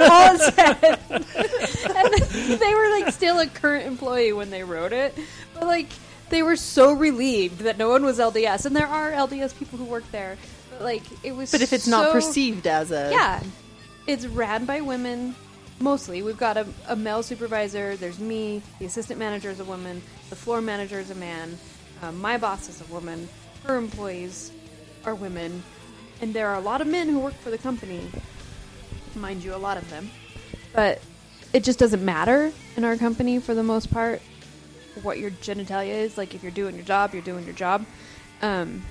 all it said. and they were like still a current employee when they wrote it, but like they were so relieved that no one was LDS, and there are LDS people who work there. But like it was. But if it's not perceived as a yeah, it's ran by women mostly. We've got a, a male supervisor. There's me. The assistant manager is a woman. The floor manager is a man. Um, my boss is a woman. Her employees are women, and there are a lot of men who work for the company. Mind you, a lot of them. But it just doesn't matter in our company for the most part what your genitalia is. Like if you're doing your job, you're doing your job. Um,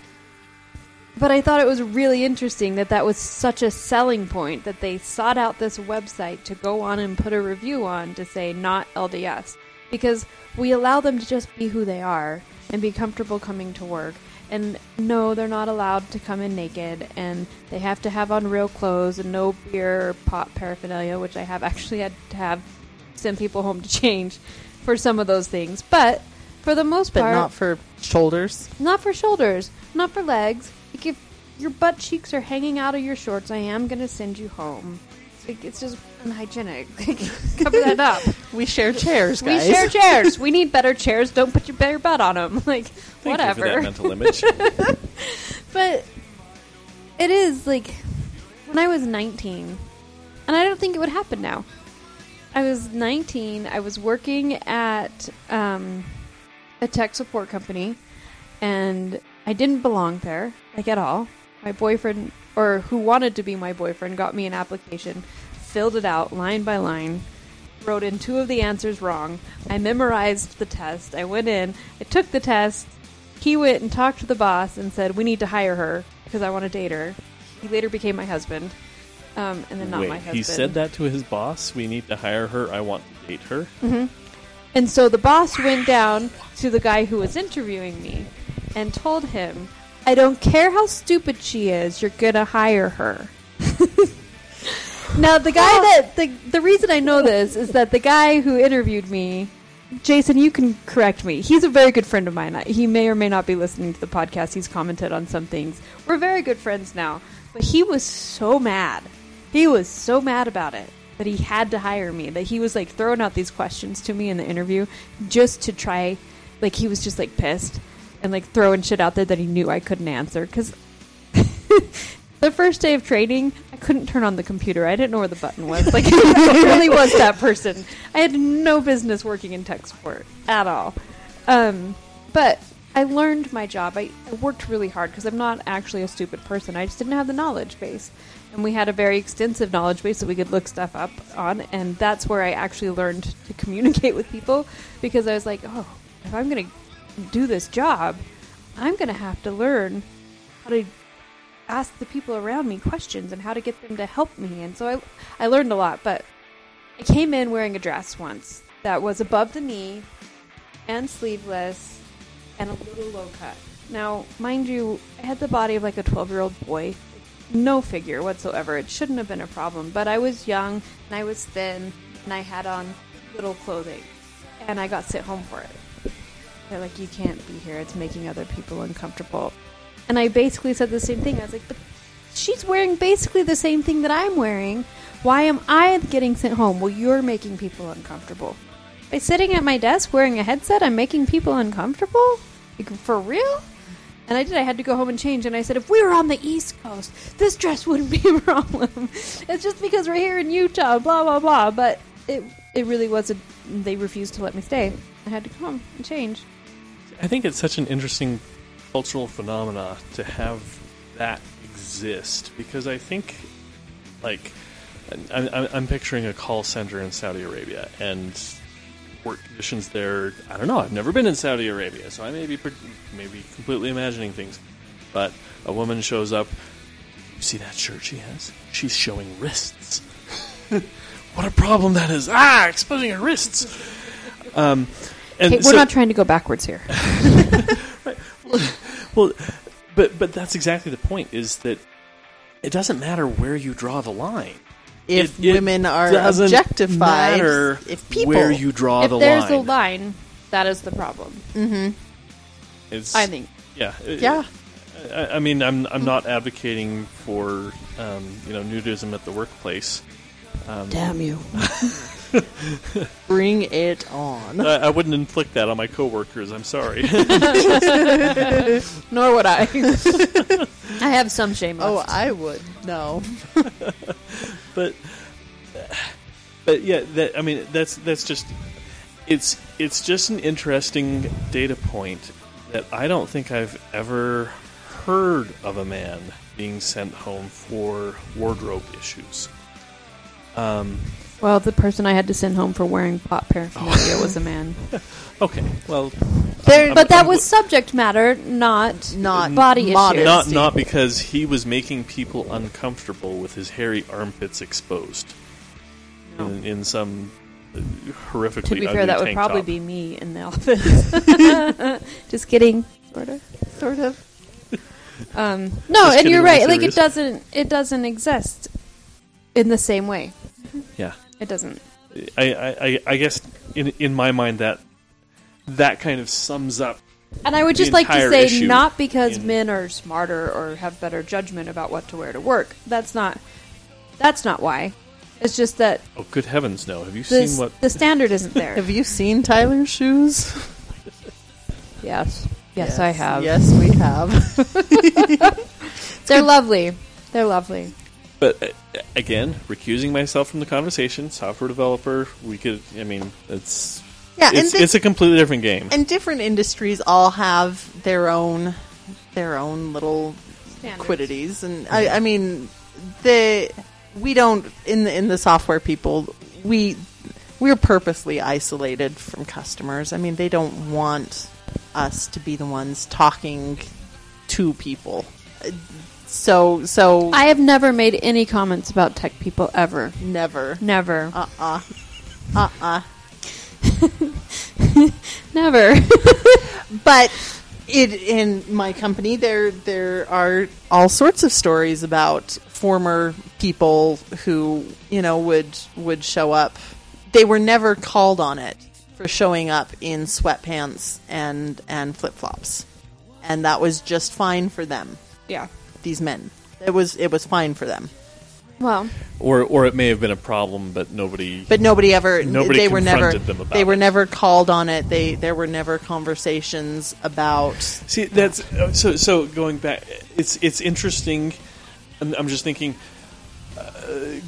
but I thought it was really interesting that that was such a selling point that they sought out this website to go on and put a review on to say not LDS because we allow them to just be who they are and be comfortable coming to work. And no, they're not allowed to come in naked, and they have to have on real clothes and no beer or pot paraphernalia, which I have actually had to have send people home to change for some of those things. But for the most but part, not for shoulders. not for shoulders, not for legs. Like if your butt cheeks are hanging out of your shorts, I am gonna send you home. It's, like, it's just unhygienic. Cover that up. We share chairs, we share chairs. We need better chairs. Don't put your bare butt on them. Like Thank you for whatever. that mental image. But it is like when I was 19, and I don't think it would happen now. I was 19. I was working at um, a tech support company, and I didn't belong there, like at all. My boyfriend, or who wanted to be my boyfriend, got me an application, filled it out line by line, wrote in two of the answers wrong. I memorized the test. I went in, I took the test. He went and talked to the boss and said, "We need to hire her because I want to date her." He later became my husband, um, and then not Wait, my husband. he said that to his boss. We need to hire her. I want to date her. And so the boss went down to the guy who was interviewing me and told him, I don't care how stupid she is, you're going to hire her. now, the guy that, the, the reason I know this is that the guy who interviewed me, Jason, you can correct me. He's a very good friend of mine. He may or may not be listening to the podcast. He's commented on some things. We're very good friends now. But he was so mad. He was so mad about it that he had to hire me. That he was like throwing out these questions to me in the interview just to try. Like he was just like pissed and like throwing shit out there that he knew I couldn't answer because. The first day of training, I couldn't turn on the computer. I didn't know where the button was. Like, I really was that person. I had no business working in tech support at all. Um, but I learned my job. I, I worked really hard because I'm not actually a stupid person. I just didn't have the knowledge base. And we had a very extensive knowledge base that we could look stuff up on. And that's where I actually learned to communicate with people because I was like, oh, if I'm going to do this job, I'm going to have to learn how to ask the people around me questions and how to get them to help me. And so I, I learned a lot. But I came in wearing a dress once that was above the knee and sleeveless and a little low cut. Now, mind you, I had the body of like a 12 year old boy. No figure whatsoever. It shouldn't have been a problem. But I was young and I was thin and I had on little clothing. And I got sent home for it. They're like, you can't be here. It's making other people uncomfortable. And I basically said the same thing. I was like, but she's wearing basically the same thing that I'm wearing. Why am I getting sent home? Well, you're making people uncomfortable. By sitting at my desk wearing a headset, I'm making people uncomfortable? Like, for real? And I did. I had to go home and change. And I said, if we were on the East Coast, this dress wouldn't be a problem. it's just because we're here in Utah, blah, blah, blah. But it, it really wasn't. They refused to let me stay. I had to come home and change. I think it's such an interesting cultural phenomena to have that exist because I think, like, I'm, I'm, picturing a call center in Saudi Arabia and work conditions there. I don't know. I've never been in Saudi Arabia, so I may be maybe completely imagining things. But a woman shows up. You see that shirt she has? She's showing wrists. what a problem that is! Ah, exposing her wrists. Um, and Hey, we're so- not trying to go backwards here. well, but but that's exactly the point. Is that it doesn't matter where you draw the line. If It- it women are doesn't objectified, matter if people where you draw if the there's line. a line, That is the problem. It's, I think. Yeah. it- Yeah. I, I mean, I'm I'm not advocating for um, you know nudism at the workplace. Um, Damn you. Bring it on. I, I wouldn't inflict that on my coworkers. I'm sorry. Nor would I. I have some shame. Oh, left. I would. No. but but yeah, that I mean that's that's just it's it's just an interesting data point that I don't think I've ever heard of a man being sent home for wardrobe issues. Um, well, the person I had to send home for wearing pot paraphernalia was a man. okay, well, There- I'm- But that I'm- was subject matter, not Not body modest. issues. not not because he was making people uncomfortable with his hairy armpits exposed No. in, in some uh, horrifically To be ugly fair, that would tank probably top. be me in the office. Just kidding. Sort of. sort of. Um, no, Just and you're kidding, right. Like it serious. doesn't. It doesn't exist in the same way. yeah. It doesn't. I, I, I- I guess in in my mind that that kind of sums up And I would just like to say, not because in- men are smarter or have better judgment about what to wear to work. That's not. That's not why. It's just that oh good heavens no have you the, seen what the standard isn't there. Have you seen Tyler's shoes? yes. yes, I have. Yes, we have. They're lovely. They're lovely. But uh, again recusing myself from the conversation software developer we could I mean it's Yeah, it's, the- it's a completely different game. And different industries all have their own their own little Standards. quiddities. And I, I mean the we don't in the in the software people we we're purposely isolated from customers. I mean they don't want us to be the ones talking to people. Uh, so so I have never made any comments about tech people ever. never Never. uh-uh uh-uh Never. but it in my company there there are all sorts of stories about former people who you know would would show up they were never called on it for showing up in sweatpants and and flip-flops and that was just fine for them yeah. These men it was it was fine for them Well, or or it may have been a problem but nobody but nobody ever Nobody they were never confronted them about they were it. never called on it they there were never conversations about See, that's so. So going back, it's it's interesting. I'm, I'm just thinking, uh,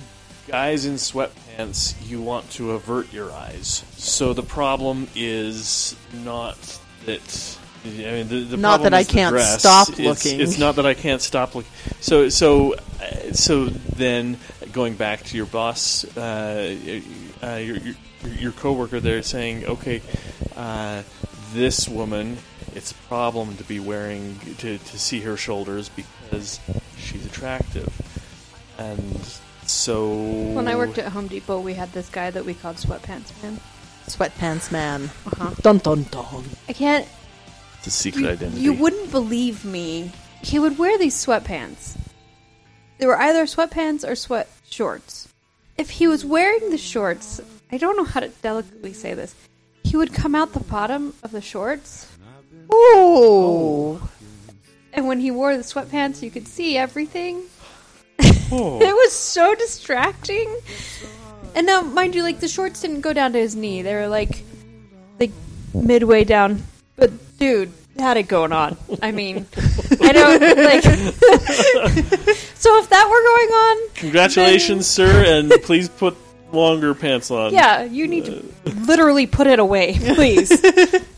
guys in sweatpants, you want to avert your eyes. So the problem is not that. I mean, the, the Not problem that I the can't dress. stop It's- looking. It's not that I can't stop looking. So so uh, so then going back to your boss, uh, uh, your, your your coworker there saying, okay, uh, this woman, it's a problem to be wearing to to see her shoulders because she's attractive, and so when I worked at Home Depot, we had this guy that we called Sweatpants Man. sweatpants man Uh-huh. dun dun dun I can't. It's a secret You, identity. you wouldn't believe me. He would wear these sweatpants. They were either sweatpants or sweat shorts. If he was wearing the shorts, I don't know how to delicately say this. He would come out the bottom of the shorts, Ooh. and when he wore the sweatpants, you could see everything. Oh. It was so distracting. And now, mind you, like the shorts didn't go down to his knee; they were like, like midway down. But dude had it going on. I mean, I don't like. so if that were going on, Congratulations, sir, and please put longer pants on. yeah, you need to literally put it away, please,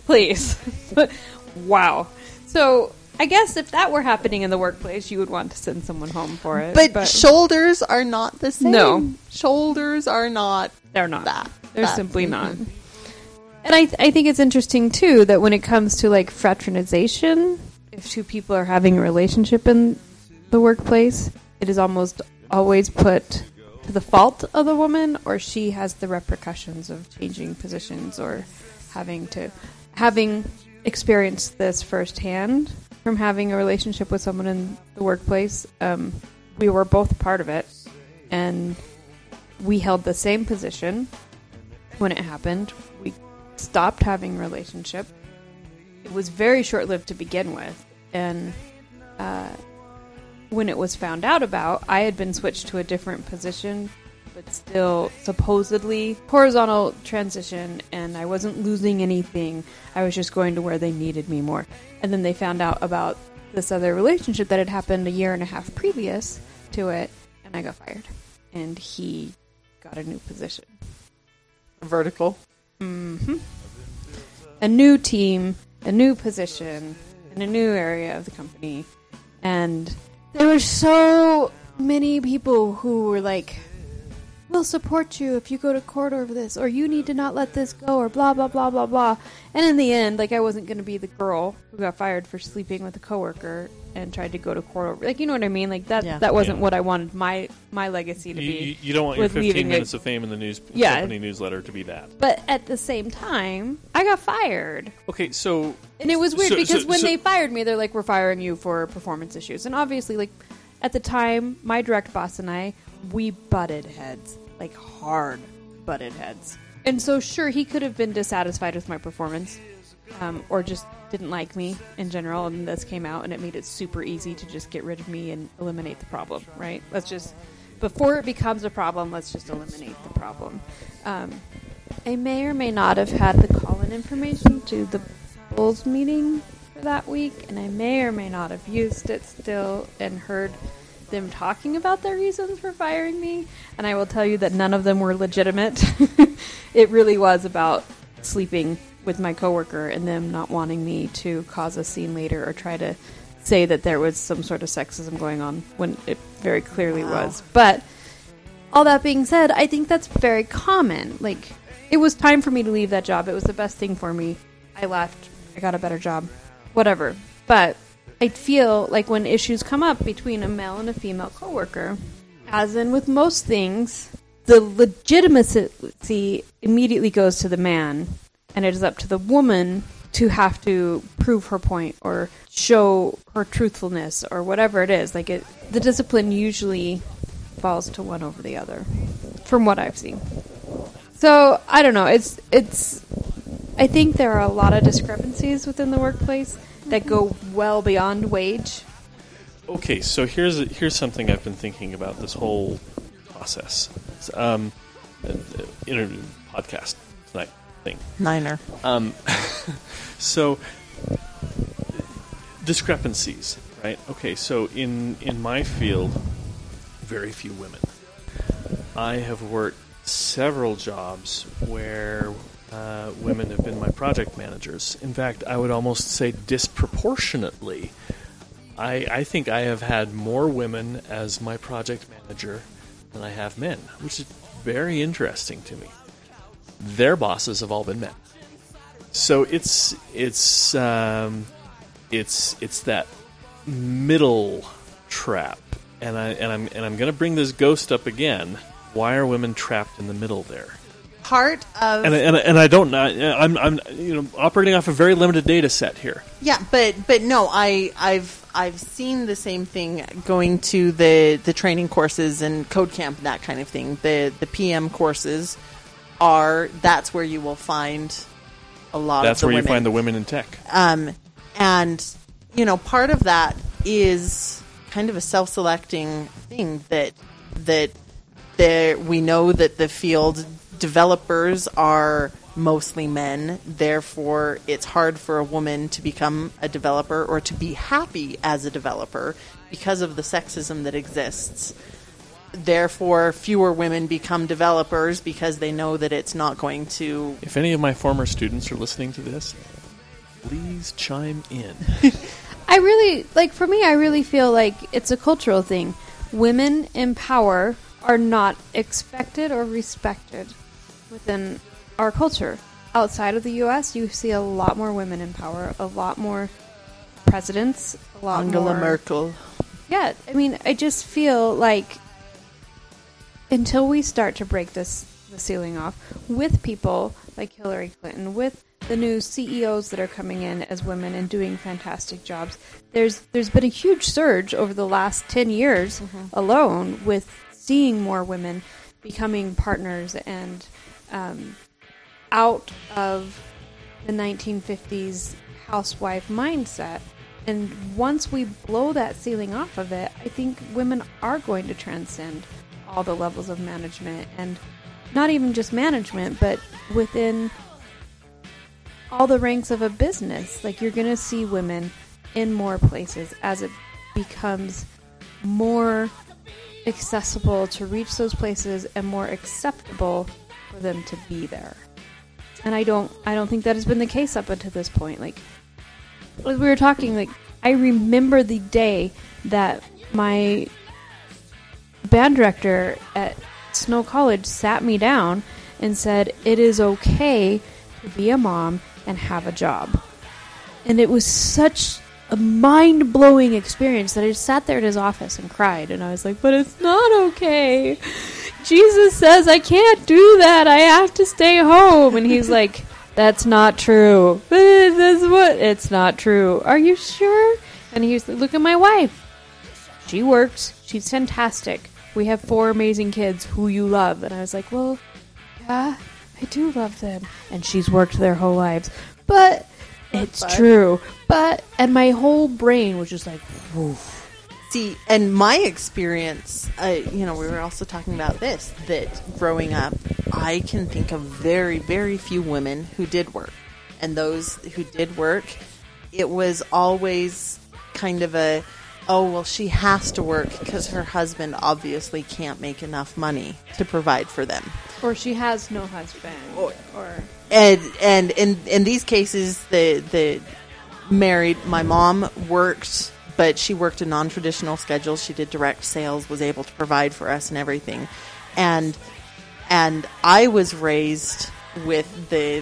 please. wow. So I guess if that were happening in the workplace, you would want to send someone home for it. But, shoulders are not the same. No. Shoulders are not they're not. that. They're That- simply not. And I, I think it's interesting too that when it comes to like fraternization, if two people are having a relationship in the workplace, it is almost always put to the fault of the woman, or she has the repercussions of changing positions or having to having experienced this firsthand from having a relationship with someone in the workplace. Um, we were both part of it, and we held the same position when it happened. We stopped having relationship. It was very short lived to begin with, and uh, when it was found out about, I had been switched to a different position, but still supposedly horizontal transition, and I wasn't losing anything. I was just going to where they needed me more. And then they found out about this other relationship that had happened a year and a half previous to it, and I got fired. And he got a new position. Vertical. Hmm A new team, a new position, in a new area of the company. And there were so many people who were like, We'll support you if you go to court over this, or you need to not let this go, or blah, blah, blah, blah, blah. And in the end, like, I wasn't going to be the girl who got fired for sleeping with a coworker and tried to go to court over. Like, you know what I mean? Like, that, Yeah. that wasn't Yeah. what I wanted my, my legacy to You, be. you, you don't want your with 15 leaving minutes it- of fame in the news Yeah. company newsletter to be that. But at the same time, I got fired. Okay, so And it was weird So- because so- when so- they fired me, they're like, "We're firing you for performance issues." And obviously, like at the time, my direct boss and I, we butted heads, like hard butted heads. And so, sure, he could have been dissatisfied with my performance, um, or just didn't like me in general. And this came out, and it made it super easy to just get rid of me and eliminate the problem. Right? Let's just before it becomes a problem, let's just eliminate the problem. Um, I may or may not have had the call-in information to the Bulls meeting for that week, and I may or may not have used it still and heard them talking about their reasons for firing me. And I will tell you that none of them were legitimate. it really was about sleeping with my coworker and them not wanting me to cause a scene later or try to say that there was some sort of sexism going on when it very clearly Wow. was. But all that being said, I think that's very common. Like, it was time for me to leave that job. It was the best thing for me. I left. I got a better job. Whatever. But I feel like when issues come up between a male and a female coworker, as in with most things, the legitimacy immediately goes to the man, and it is up to the woman to have to prove her point or show her truthfulness or whatever it is. Like it, the discipline usually falls to one over the other, from what I've seen. So I don't know. It's it's. I think there are a lot of discrepancies within the workplace that go well beyond wage. Okay, so here's here's something I've been thinking about this whole process, um, uh, interview podcast tonight thing. Niner. Um, so discrepancies, right? Okay, so in in my field, very few women. I have worked several jobs where uh, women have been my project managers. In fact, I would almost say disproportionately. I, I think I have had more women as my project manager than I have men, which is very interesting to me. Their bosses have all been men. So it's it's um, it's it's that middle trap, and I and I'm and I'm going to bring this ghost up again. Why are women trapped in the middle there? Part of And I- and I- and I don't know. I'm I'm you know operating off a very limited data set here. Yeah, but but no, I I've I've seen the same thing going to the the training courses and code camp and that kind of thing. The the PM courses are that's where you will find a lot That's of the where you find the women in tech. Um, and you know, part of that is kind of a self-selecting thing that that there we know that the field developers are mostly men. Therefore, it's hard for a woman to become a developer or to be happy as a developer because of the sexism that exists. Therefore, fewer women become developers because they know that it's not going to If any of my former students are listening to this, please chime in. I really like for me I really feel like it's a cultural thing. Women in power are not expected or respected within our culture. Outside of the US, you see a lot more women in power, a lot more presidents, a lot Angela more Merkel. Yeah, I mean, I just feel like until we start to break this the ceiling off with people like Hillary Clinton, with the new CEOs that are coming in as women and doing fantastic jobs, there's there's been a huge surge over the last ten years alone with seeing more women becoming partners and um, out of the 1950s housewife mindset. And once we blow that ceiling off of it, I think women are going to transcend all the levels of management and not even just management, but within all the ranks of a business. Like you're going to see women in more places as it becomes more accessible to reach those places and more acceptable for them to be there. And I don't I don't think that has been the case up until this point. Like as we were talking, like I remember the day that my band director at Snow College sat me down and said, It is okay to be a mom and have a job. And it was such a mind blowing experience that I just sat there in his office and cried. And I was like, But it's not okay. Jesus says I can't do that. I have to stay home. And he's like, That's not true. That's what? It's not true. Are you sure? And he's like, Look at my wife. She works. She's fantastic. We have four amazing kids who you love. And I was like, Well, yeah, I do love them. And she's worked their whole lives. But it's But- true. But, and my whole brain was just like, woof. See, and my experience, uh, you know, we were also talking about this that growing up, I can think of very, very few women who did work. And those who did work, it was always kind of a, oh, well, she has to work because her husband obviously can't make enough money to provide for them. Or she has no husband. Or, and and in in these cases the the married my mom worked but she worked a non-traditional schedule she did direct sales was able to provide for us and everything and and i was raised with the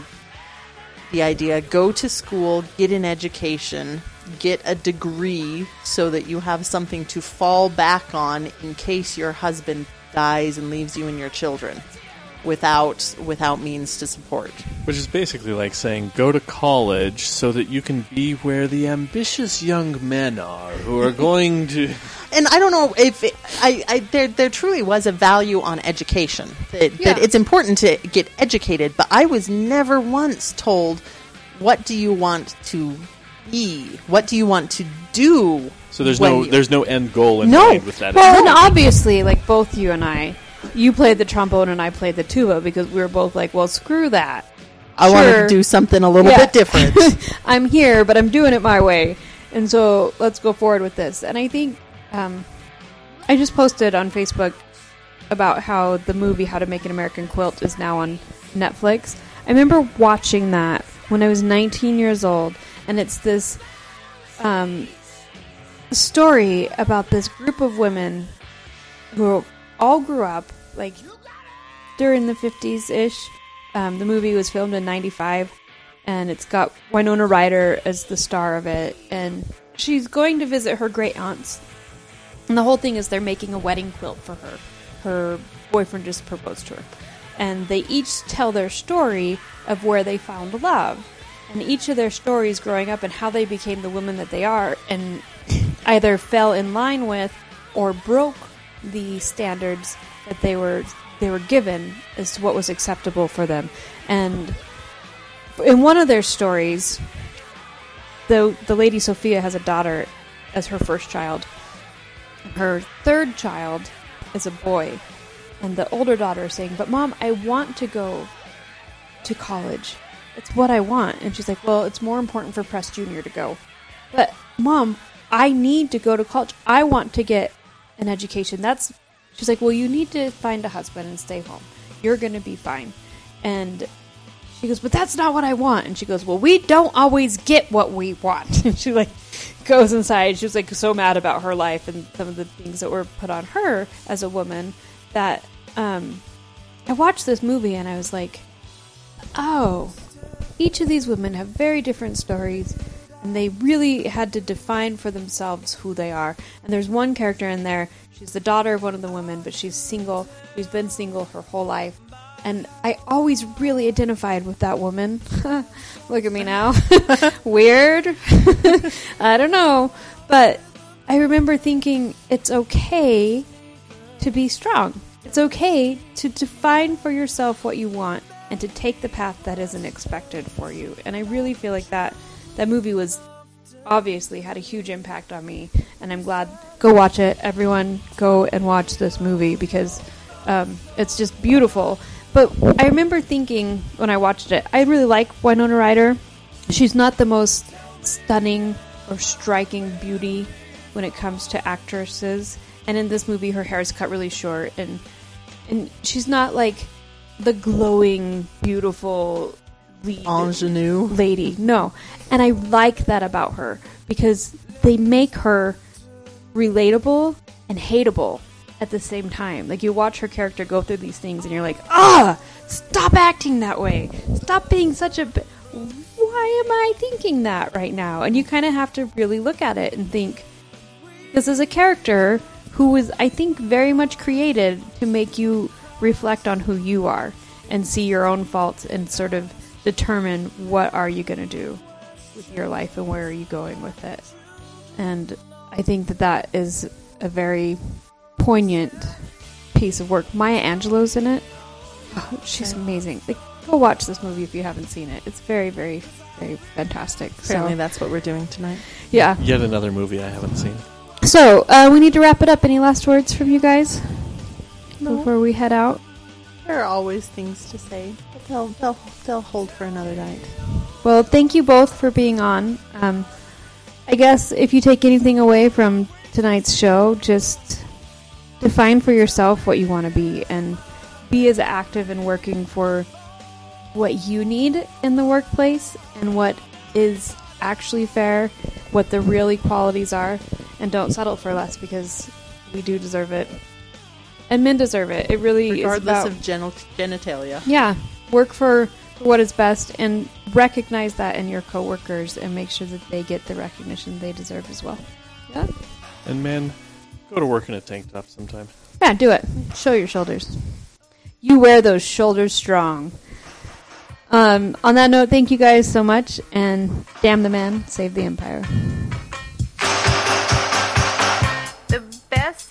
the idea go to school get an education get a degree so that you have something to fall back on in case your husband dies and leaves you and your children without without means to support Which is basically like saying go to college so that you can be where the ambitious young men are who are going to. and I don't know if it, I, I there there truly was a value on education that, that it's important to get educated, but I was never once told what do you want to be, what do you want to do. So there's no you- there's no end goal in No. mind with that. Well, and obviously, like both you and I, you played the trombone and I played the tuba because we were both like, well, screw that. I want to do something a little Yeah. bit different. I'm here, but I'm doing it my way. And so let's go forward with this. And I think um, I just posted on Facebook about how the movie How to Make an American Quilt is now on Netflix. I remember watching that when I was 19 years old, and it's this um, story about this group of women who all grew up like during the 50s ish. Um, the movie was filmed in 95 and it's got Winona Ryder as the star of it and she's going to visit her great aunts. And the whole thing is they're making a wedding quilt for her. Her boyfriend just proposed to her. And they each tell their story of where they found love. And each of their stories growing up and how they became the women that they are and either fell in line with or broke the standards that they were they were given as to what was acceptable for them. And in one of their stories, the the lady Sophia has a daughter as her first child. Her third child is a boy, and the older daughter is saying, "But mom, I want to go to college. It's what I want." And she's like, "Well, it's more important for Press Junior to go." But mom, I need to go to college. I want to get an education. That's she's like, "Well, you need to find a husband and stay home. You're going to be fine." And she goes, but that's not what I want. And she goes, well, we don't always get what we want. And she like goes inside. She was like so mad about her life and some of the things that were put on her as a woman that um, I watched this movie and I was like, oh, each of these women have very different stories. And they really had to define for themselves who they are. And there's one character in there. She's the daughter of one of the women, but she's single. She's been single her whole life. And I always really identified with that woman. Look at me now. Weird. I don't know. But I remember thinking it's okay to be strong. It's okay to define for yourself what you want. And to take the path that isn't expected for you. And I really feel like that that movie was obviously had a huge impact on me, and I'm glad. Go watch it, everyone. Go and watch this movie because um, it's just beautiful. But I remember thinking when I watched it, I really like Winona Ryder. She's not the most stunning or striking beauty when it comes to actresses, and in this movie, her hair is cut really short, and and she's not like the glowing, beautiful lead Ingenue. lady. No. And I like that about her because they make her relatable and hateable at the same time. Like you watch her character go through these things and you're like, "Ah, stop acting that way. Stop being such a b- why am I thinking that right now?" And you kind of have to really look at it and think this is a character who was I think very much created to make you reflect on who you are and see your own faults and sort of determine what are you going to do with your life and where are you going with it. And I think that that is a very poignant piece of work. Maya Angelou's in it. Oh, she's amazing. Like, go watch this movie if you haven't seen it. It's very, very, very fantastic. Apparently, so, that's what we're doing tonight. yeah. Yet another movie I haven't seen. So uh, we need to wrap it up. Any last words from you guys No. before we head out? There are always things to say, but they'll they'll they'll hold for another night. Well, thank you both for being on. Um, I guess if you take anything away from tonight's show, just define for yourself what you want to be and be as active in working for what you need in the workplace and what is actually fair, what the real equalities are, and don't settle for less because we do deserve it. And men deserve it. It really is Regardless about of genital- genitalia. yeah, work for, for what is best and recognize that in your coworkers and make sure that they get the recognition they deserve as well. Yeah. And men, go to work in a tank top sometime. Yeah, do it. Show your shoulders. You wear those shoulders strong. Um, on that note, thank you guys so much and damn the man, save the empire.